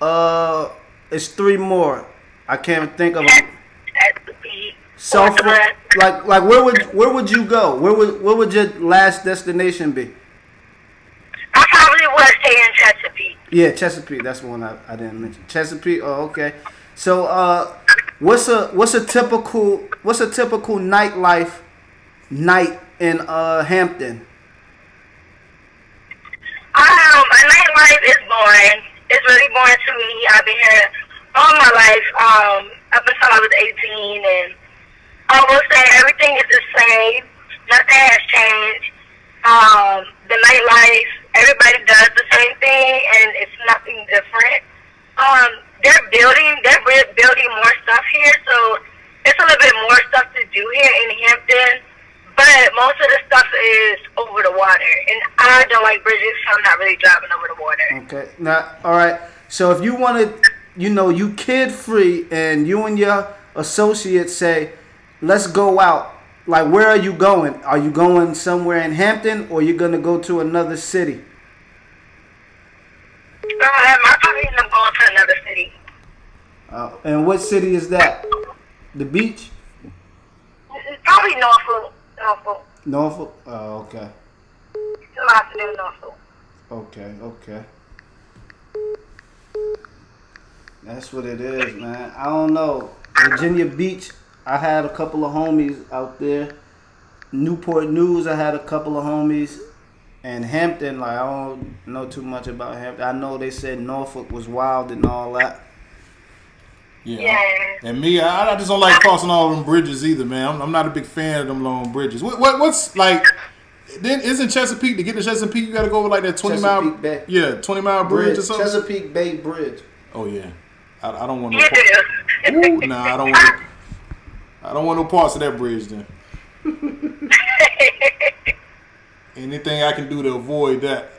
Uh, it's three more. I can't think of them. Chesapeake, Suffolk. Like like where would where would you go? Where would where would your last destination be? I probably would stay in Chesapeake. Yeah, Chesapeake. That's one I, I didn't mention. Chesapeake. Oh, okay. So uh, what's a what's a typical what's a typical nightlife night in uh Hampton? Um, a nightlife is boring. It's really boring to me. I've been here all my life, um, up until I was 18, and I will say everything is the same. Nothing has changed. Um, the nightlife, everybody does the same thing, and it's nothing different. Um, they're building, they're re- building more stuff here, so it's a little bit more stuff to do here in Hampton. But most of the stuff is over the water, and I don't like bridges, so I'm not really driving over the water. Okay. Now, all right. So if you wanted, you know, you kid free, and you and your associates say, "Let's go out." Like, where are you going? Are you going somewhere in Hampton, or you're gonna go to another city? Um, I probably end up going to another city. Uh, and what city is that? The beach, Probably Norfolk. Norfolk. Norfolk. Oh, okay. Do in Norfolk. Okay. Okay. That's what it is, man. I don't know. Virginia Beach, I had a couple of homies out there. Newport News, I had a couple of homies. And Hampton, like I don't know too much about Hampton. I know they said Norfolk was wild and all that. Yeah. Yeah. And me, I, I just don't like crossing all them bridges either, man. I'm, I'm not a big fan of them long bridges. What, what what's like? Then isn't Chesapeake to get to Chesapeake? You got to go over like that 20 mile, Bay. yeah, 20 mile bridge, Bridge, or something. Chesapeake Bay Bridge. Oh yeah, I, I don't want no. You Part. Ooh, nah, I don't want. I don't want no parts of that bridge. Then *laughs* anything I can do to avoid that.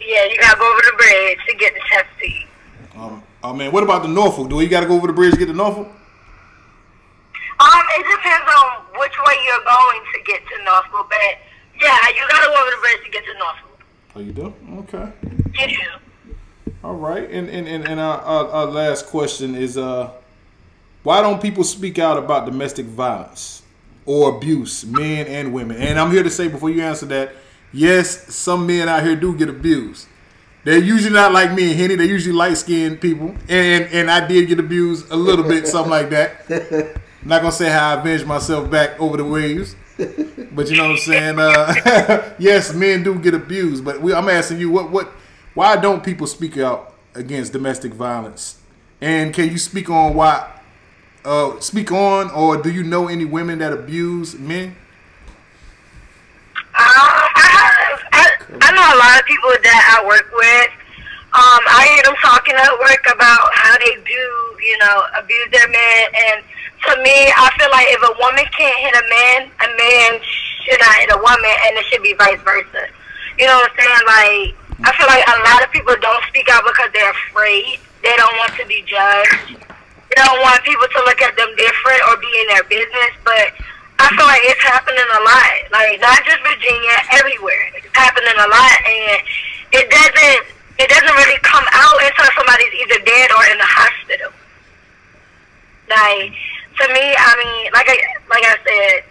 yeah, you gotta go over the bridge to get to Chesapeake. Um, oh man, what about the Norfolk? Do you got to go over the bridge to get to Norfolk? Um, it depends on which way you're going to get to Norfolk, but yeah, you gotta go over the bridge to get to Norfolk. Oh, you do? Okay. You do. All right, and and and, and our, our, our last question is, uh, why don't people speak out about domestic violence or abuse, men and women? And I'm here to say before you answer that, yes, some men out here do get abused, They're usually not like me and Henny. They're usually light skinned people, and and I did get abused a little bit, something like that. I'm *laughs* not gonna say how I avenged myself back over the waves, but you know what I'm saying. Uh, *laughs* yes, men do get abused, but we, I'm asking you, what what, why don't people speak out against domestic violence? And can you speak on why? Uh, speak on, or do you know any women that abuse men? Um, I know a lot of people that I work with. Um, I hear them talking at work about how they do, you know, abuse their man. And to me, I feel like if a woman can't hit a man, a man should not hit a woman, and it should be vice versa. You know what I'm saying? Like, I feel like a lot of people don't speak out because they're afraid. They don't want to be judged. They don't want people to look at them different or be in their business. But I feel like it's happening a lot. Like not just Virginia, everywhere. It's happening a lot, and it doesn't. It doesn't really come out until somebody's either dead or in the hospital. Like to me, I mean, like I like I said,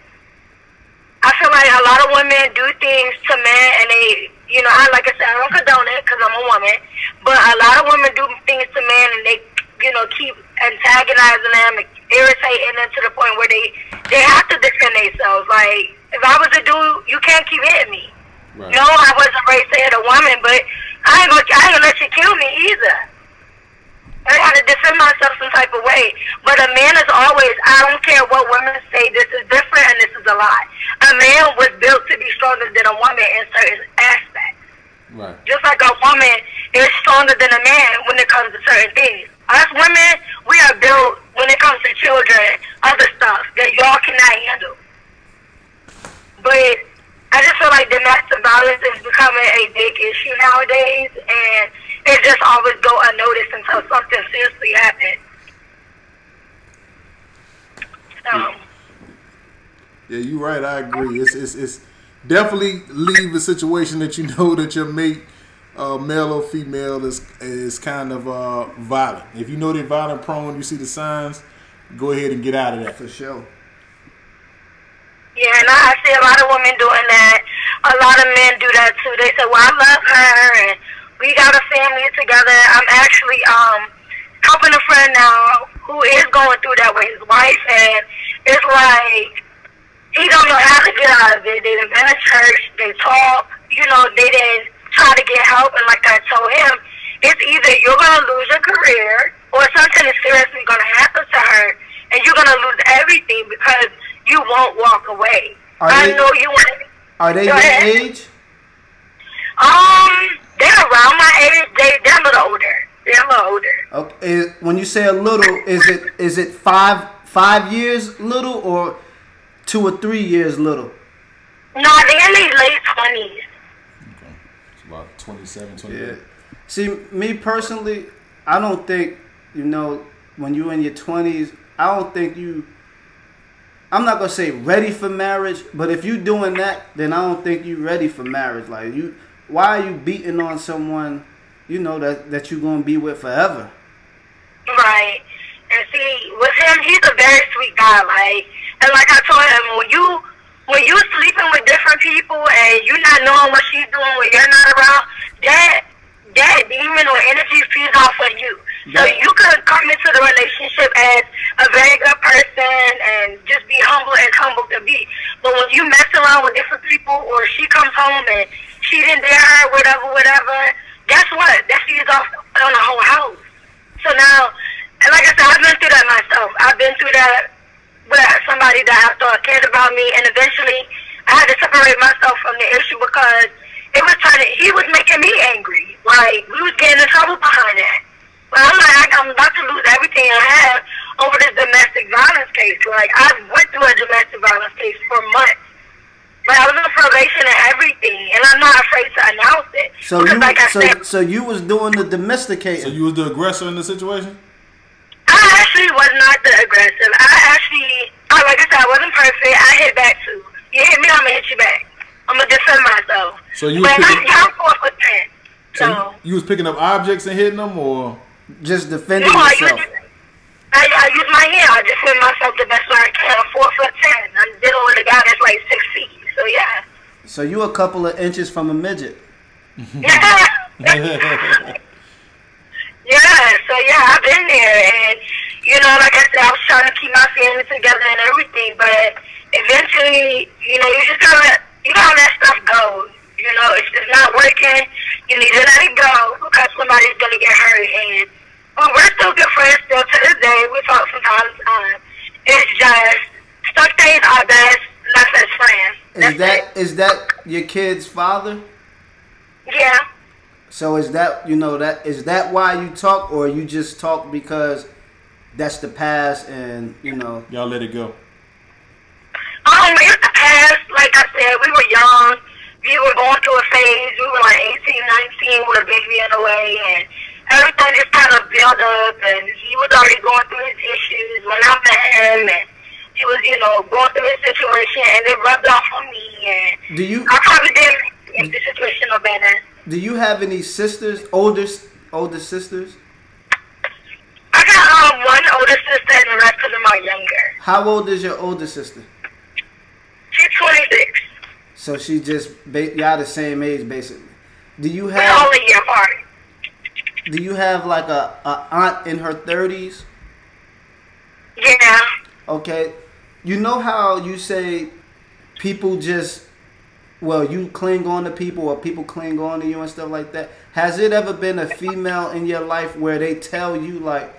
I feel like a lot of women do things to men, and they, you know, I like I said, I don't condone it because I'm a woman, but a lot of women do things to men, and they, you know, keep antagonizing them, irritating them to the point where they they have to defend themselves. Like if I was a dude, you can't keep hitting me. Right. No, I wasn't raised to hit a woman, but I ain't gonna, I ain't gonna let you kill me either. I gotta defend myself some type of way. But a man is always, I don't care what women say, this is different and this is a lie. A man was built to be stronger than a woman in certain aspects. Right. Just like a woman is stronger than a man when it comes to certain things. Us women, we are built when it comes to children, other stuff that y'all cannot handle. But I just feel like domestic violence is becoming a big issue nowadays, and it just always go unnoticed until something seriously happens. So, Yeah, you're right. I agree. It's it's, it's definitely leave a situation that you *laughs* know that your mate, uh, male or female, is is kind of uh, violent. If you know they're violent prone, you see the signs, go ahead and get out of that. For sure. yeah, and I, I see a lot of women doing that. A lot of men do that too. They say, "Well, I love her, and we got a family together." I'm actually um helping a friend now who is going through that with his wife, and it's like he don't know how to get out of it. They done been to church, they talk, you know, they didn't try to get help, and like I told him, it's either you're gonna lose your career or something is seriously gonna happen to her, and you're gonna lose everything because you won't walk away. Are I they- know you want. Are they your age? Um, they're around my age. They they're a little older. They're a little older. Okay. When you say a little, is it is it five five years little or two or three years little? No, they're in their late twenties. It's about 27, 28. See, me personally, I don't think you know when you're in your twenties. I don't think you. I'm not gonna say ready for marriage, but if you're doing that, then I don't think you're ready for marriage. Like you, why are you beating on someone, you know that that you're gonna be with forever? Right. And see, with him, he's a very sweet guy. Like, and like I told him, when you when you sleeping with different people and you not knowing what she's doing when you're not around, that that demon or energy feeds off of you. So you could come into the relationship as a very good person and just be humble and humble to be. But when you mess around with different people or she comes home and she didn't dare her, whatever, whatever, guess what? That feeds off on the whole house. So now, and like I said, I've been through that myself. I've been through that with somebody that I thought cared about me, and eventually I had to separate myself from the issue because it was trying to, he was making me angry. Like, we was getting in trouble behind that. But I'm like, I'm about to lose everything I have over this domestic violence case. Like, I went through a domestic violence case for months. But I was on probation and everything, and I'm not afraid to announce it. So you, like I so said, so you was doing the domesticating. So you was the aggressor in the situation? I actually was not the aggressive. I actually, I, like I said, I wasn't perfect. I hit back too. You hit me, I'm gonna hit you back. I'm gonna defend myself. So you was picking- I'm, I'm four foot ten. So So, you, you was picking up objects and hitting them, or just defending no, I yourself. use, I, I use my hand. I defend myself the best way I can. I'm four foot ten. I'm dealing with a guy that's like six feet. So yeah. So you a couple of inches from a midget. *laughs* Yeah. *laughs* *laughs* Yeah, so yeah, I've been there, and you know, like I said, I was trying to keep my family together and everything, but eventually, you know, you just gotta, you gotta let stuff go. You know, if it's not working, you need to let it go because somebody's gonna get hurt. And well, we're still good friends still to this day. We talk from time to time. It's just stuff days are best left as friends. Is that it. is that your kid's father? Yeah. So is that you know that is that why you talk, or you just talk because that's the past, and you know Y'all let it go. Um, it's the past. Like I said, we were young. We were going through a phase. We were like 18, 19 with a baby in the way, and everything just kind of built up. And he was already going through his issues when I met him, and he was, you know, going through his situation, and it rubbed off on me. And do you I probably didn't make the situation no better. Do you have any sisters, older older sisters? I got um one older sister, and the rest of them are younger. How old is your older sister? She's 26. So she just ba- y'all the same age basically. Do you We're have only a year apart. do you have like a, a aunt in her thirties? Yeah. Okay, you know how you say people just well you cling on to people or people cling on to you and stuff like that. Has it ever been a female in your life where they tell you like,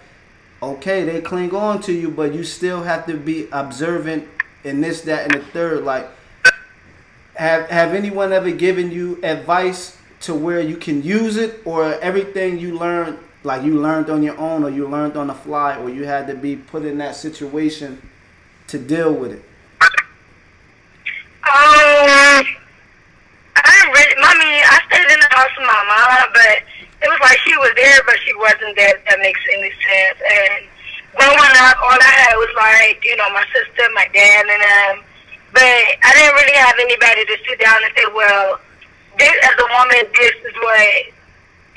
okay, they cling on to you, but you still have to be observant in this, that, and the third. Like, have have anyone ever given you advice to where you can use it, or everything you learned, like you learned on your own, or you learned on the fly, or you had to be put in that situation to deal with it? Um, I didn't really, mommy, I house with my mom, but it was like she was there, but she wasn't there. If that makes any sense. And growing up, all I had was like, you know, my sister, my dad, and um. But I didn't really have anybody to sit down and say, well, this as a woman, this is what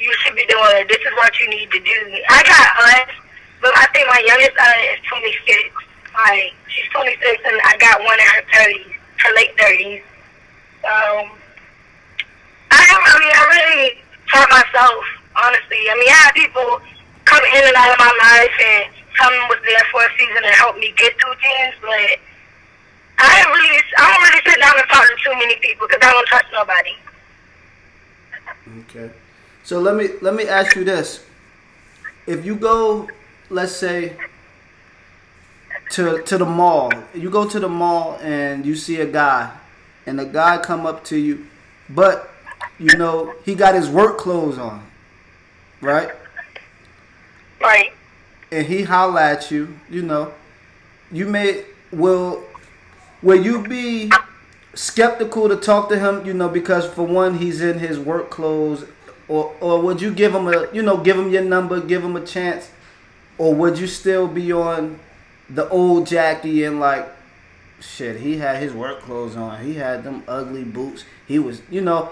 you should be doing. This is what you need to do. I got aunts, but I think my youngest aunt is 26. Like she's 26, and I got one in her 30s, her late 30s. Um, I, I mean, I really taught myself, honestly. I mean, I had people come in and out of my life, and some was there for a season and helped me get through things, but I don't really, I don't really sit down and talk to too many people because I don't trust nobody. Okay. So let me let me ask you this: If you go, let's say, to to the mall, you go to the mall and you see a guy, and the guy come up to you, but you know he got his work clothes on, right? Right. and he holla at you, you know, you may will will you be skeptical to talk to him, you know, because for one he's in his work clothes or or would you give him a you know, give him your number, give him a chance or would you still be on the old Jackie and like shit, he had his work clothes on. He had them ugly boots. He was, you know,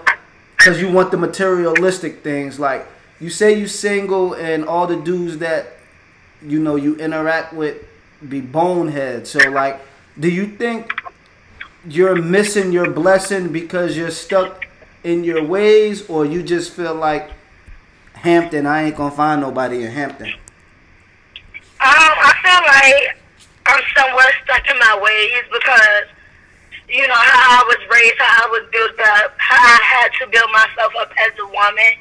cuz you want the materialistic things like you say you single and all the dudes that you know you interact with be boneheads. So like, do you think you're missing your blessing because you're stuck in your ways, or you just feel like Hampton? I ain't gonna find nobody in Hampton. Um, I feel like I'm somewhere stuck in my ways because, you know, how I was raised, how I was built up, how I had to build myself up as a woman.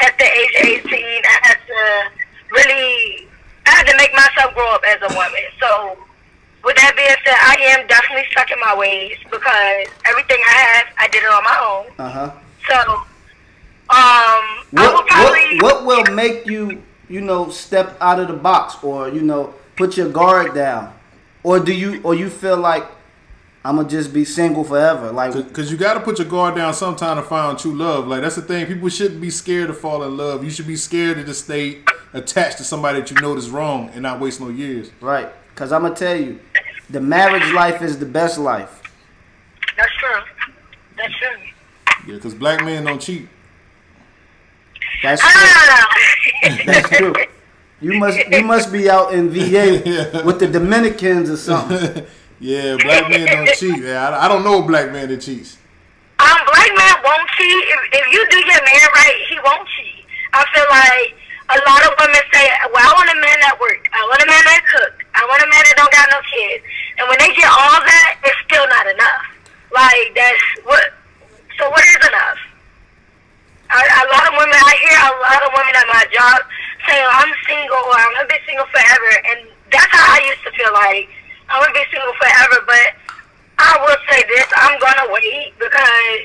At the age of 18, I had to really, I had to make myself grow up as a woman. So, with that being said, I am definitely stuck in my ways because everything I have, I did it on my own. Uh huh. So, um, I will What, probably. what what will make you you know step out of the box, or you know put your guard down, or do you or you feel like I'm gonna just be single forever? Like Because you got to put your guard down sometime to find true love. Like, that's the thing. People shouldn't be scared to fall in love. You should be scared to just stay attached to somebody that you know is wrong and not waste no years. right? Because I'm gonna tell you, the marriage life is the best life. That's true. That's true. Yeah, because black men don't cheat. That's true. Ah! *laughs* That's true. You must you must be out in VA *laughs* with the Dominicans or something. *laughs* yeah, black men don't *laughs* cheat. Yeah, I, I don't know a black man that cheats. Um, black man won't cheat. If, if you do your man right, he won't cheat. I feel like a lot of women say, "Well, I want a man that work. I want a man that cook. I want a man that don't got no kids." And when they get all that, it's still not enough. Like that's what. So what is enough? A, a lot of women, I hear a lot of women at my job saying, "I'm single or I'm gonna be single forever," and that's how I used to feel like I'm gonna be single forever. But I will say this: I'm gonna wait because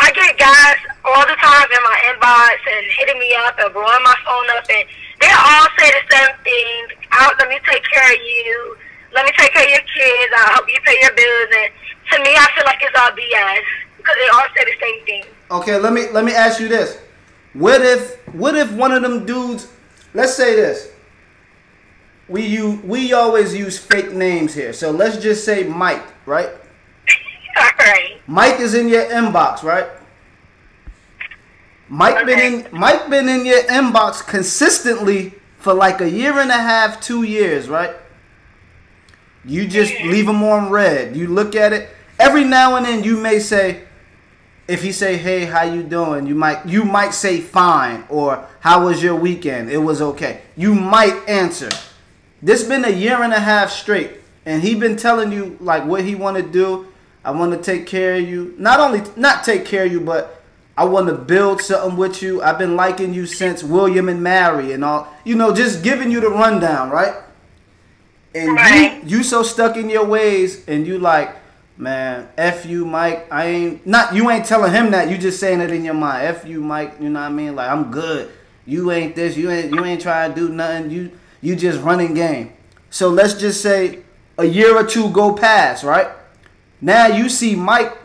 I get guys all the time in my inbox and hitting me up and blowing my phone up, and they all say the same thing. I'll, let me take care of you. Let me take care of your kids. I'll help you pay your bills. And to me, I feel like it's all BS because they all say the same thing. Okay, let me let me ask you this. What if what if one of them dudes let's say this. We you we always use fake names here. So let's just say Mike, right? All right. Mike is in your inbox, right? Mike been in Mike been in your inbox consistently for like a year and a half, two years, right? You just leave him on red. You look at it every now and then. You may say, if he say, "Hey, how you doing?" You might you might say, "Fine," or "How was your weekend?" It was okay. You might answer. This been a year and a half straight, and he been telling you like what he want to do. I want to take care of you. Not only not take care of you, but I want to build something with you. I've been liking you since William and Mary and all. You know, just giving you the rundown, right? And Right. you you so stuck in your ways, and you like, man, f you, Mike. I ain't not you ain't telling him that. You just saying it in your mind. F you, Mike. You know what I mean? Like I'm good. You ain't this. You ain't you ain't trying to do nothing. You you just running game. So let's just say a year or two go past, right? Now you see Mike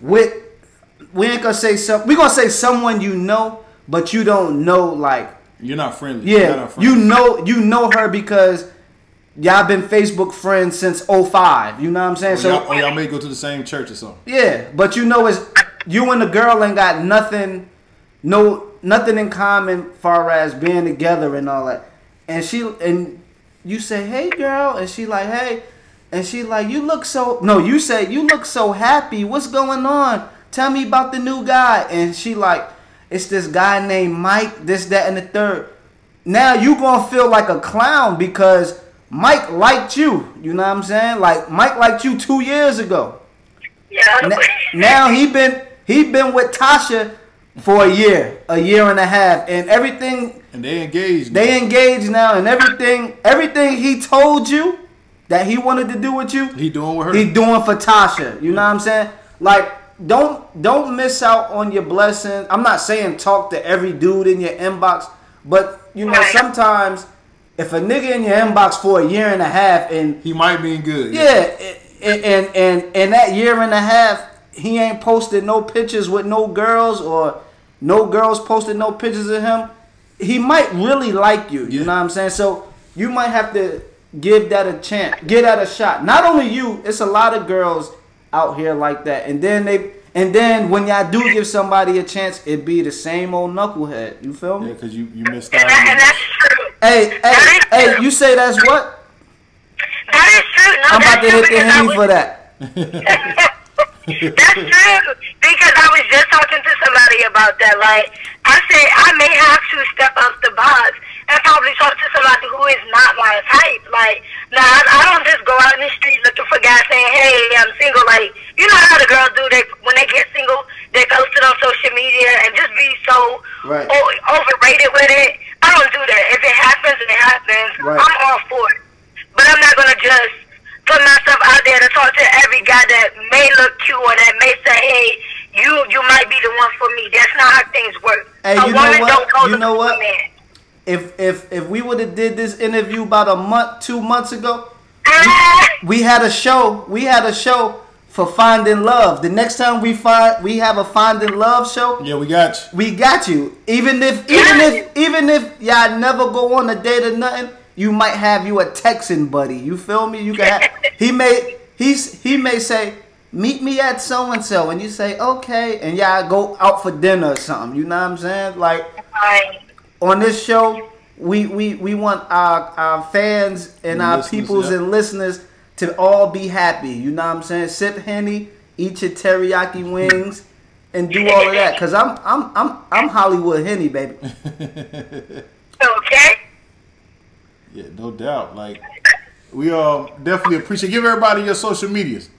with we ain't gonna say some we gonna say someone you know, but you don't know like You're not friendly. Yeah, not friendly. you know you know her because y'all been Facebook friends since 05. You know what I'm saying? Or So y'all, or y'all may go to the same church or something. yeah, but you know it's you and the girl ain't got nothing, no nothing in common far as being together and all that. And she and you say, "Hey, girl," and she like, "Hey," and she like, "You look so." No, you say, "You look so happy. What's going on? Tell me about the new guy." And she like, "It's this guy named Mike. This, that, and the third. Now you gonna feel like a clown because Mike liked you. You know what I'm saying? Like Mike liked you two years ago. Yeah. N- now he been he been with Tasha for a year, a year and a half, and everything And they engaged. they engaged now, and everything everything he told you that he wanted to do with you, he doing with her. he doing for Tasha. You know what I'm saying? Like don't don't miss out on your blessings. I'm not saying talk to every dude in your inbox, but you know Right. sometimes if a nigga in your inbox for a year and a half and he might mean good. yeah, and and and and that year and a half, he ain't posted no pictures with no girls or no girls posted no pictures of him. He might really like you. You Yeah. know what I'm saying? So you might have to give that a chance, get that a shot. Not only you, it's a lot of girls out here like that. And then they and then when y'all do give somebody a chance, it be the same old knucklehead. You feel me? Yeah, because you, you missed And, out. that, and that's true. Hey, hey, hey! You say that's what? That is true. No, I'm about to hit the because henny for that. *laughs* That's true because I was just talking to somebody about that. Like I said, I may have to step up the box and probably talk to somebody who is not my type. Like, now I, I don't just go out in the street looking for guys saying, "Hey, I'm single." Like, you know how the girls do? They when they get single, they post it on social media and just be so Right. o- overrated with it. I don't do that. If it happens, and it happens. Right. I'm all for it, but I'm not gonna just put myself out there to talk to every guy that may look cute or that may say, "Hey, you you might be the one for me." That's not how things work. Hey, a you know woman what? don't go You to know a what? man. if if if we would have did this interview about a month, two months ago, Ah, *laughs* we had a show. We had a show for finding love. The next time we find we have a finding love show, Yeah, we got you. we got you. Even if even if even if y'all never go on a date or nothing, you might have you a Texan buddy. You feel me? You can. Have, he may he's he may say. Meet me at so and so, and you say okay, and y'all go out for dinner or something. You know what I'm saying? Like Right. on this show, we we, we want our, our fans and The our peoples yeah. and listeners to all be happy. You know what I'm saying? Sip Henny, eat your teriyaki wings, and do all of that. Cause I'm I'm I'm I'm Hollywood Henny, baby. *laughs* Okay. Yeah, no doubt. Like we uh definitely appreciate. Give everybody your social medias.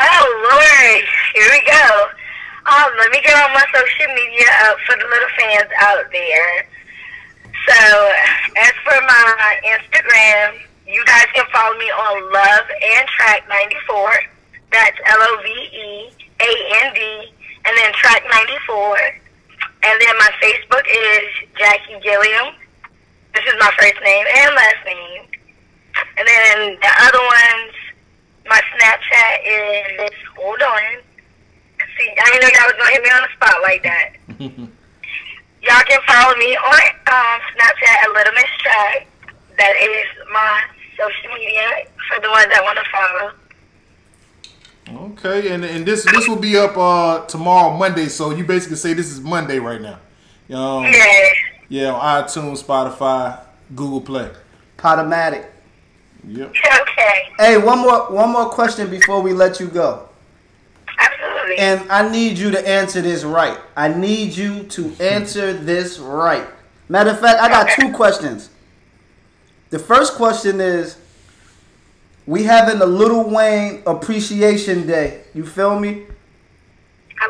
Oh Lord, here we go. Um, let me get on my social media up for the little fans out there. So, as for my Instagram, you guys can follow me on Love and Track 94. That's L O V E A N D, and then Track 94. And then my Facebook is Jackie Gilliam. This is my first name and last name. And then the other ones, my Snapchat is hold on. See, I didn't know y'all was gonna hit me on the spot like that. *laughs* y'all can follow me on um, Snapchat at Little Miss Track. That is my social media for the ones that want to follow. Okay, and and this this will be up uh tomorrow Monday. So you basically say this is Monday right now. Um, Yeah. Yeah, on iTunes, Spotify, Google Play. Podomatic. Yep. Okay. Hey, one more one more question before we let you go. Absolutely. And I need you to answer this right. I need you to answer this right. Matter of fact, I got two questions. The first question is we having a Lil Wayne Appreciation Day. You feel me?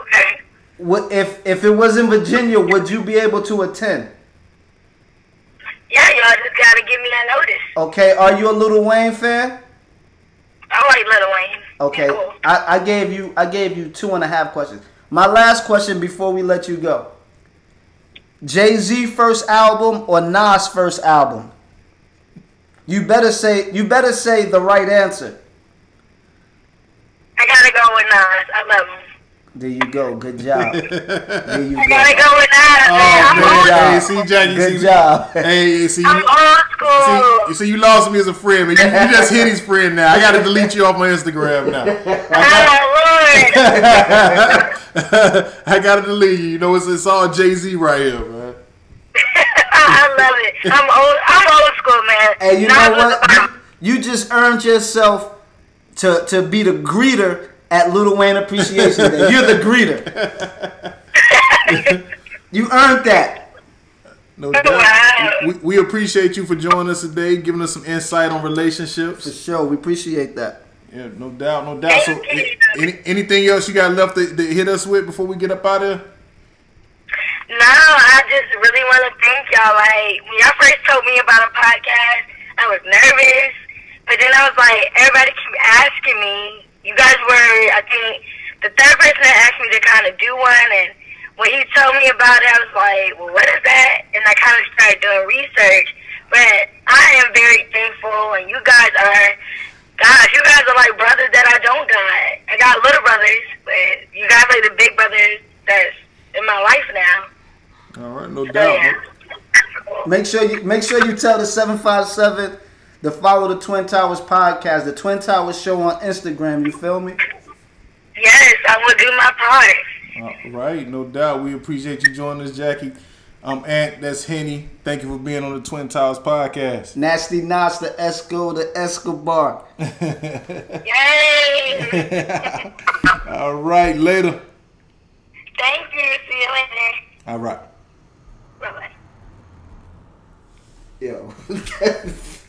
okay. What if if it was in Virginia, would you be able to attend? Yeah, y'all just gotta give me a notice. Okay, are you a Lil Wayne fan? I like Lil Wayne. Okay, cool. I, I gave you I gave you two and a half questions. My last question before we let you go. Jay Z first album or Nas first album? You better say you better say the right answer. I gotta go with Nas. I love him. There you go. Good job. *laughs* There you I gotta go. go with Nas. Oh man. I'm man, old, hey, job. see Jackie, Good see, job. Hey, see I'm you. old school. See, see, you lost me as a friend, man. You, you just hit his friend now. I got to delete you off my Instagram now. *laughs* oh, Lord. *laughs* I got to delete you. You know, it's, it's all Jay Z right here, man. I love it. I'm old. I'm old school, man. Hey, you Nas know what? You, you just earned yourself to to be the greeter at Lil Wayne Appreciation Day. You're the greeter. *laughs* you earned that. No Wow. doubt. We, we appreciate you for joining us today, giving us some insight on relationships. For sure, we appreciate that. Yeah, no doubt, no doubt. So, you. any, anything else you got left to, to hit us with before we get up out of here? No, I just really want to thank y'all. Like, when y'all first told me about a podcast, I was nervous. But then I was like, everybody keep asking me. You guys were, I think, the third person that asked me to kind of do one. And when he told me about it, I was like, well, what is that? And I kind of started doing research. But I am very thankful, and you guys are, gosh, you guys are like brothers that I don't got. I got little brothers, but you guys are the big brothers that's in my life now. All right, no So, doubt. yeah. Make sure you make sure you tell the seven five seven to follow the Twin Towers podcast, the Twin Towers show on Instagram. You feel me? Yes, I will do my part. All right, no doubt. We appreciate you joining us, Jackie. I'm Aunt, that's Henny. Thank you for being on the Twin Towers podcast. Nasty Nas, the Esco, the Escobar. Yay! *laughs* All right, later. Thank you. See you later. All right. Bye bye. Yo. *laughs*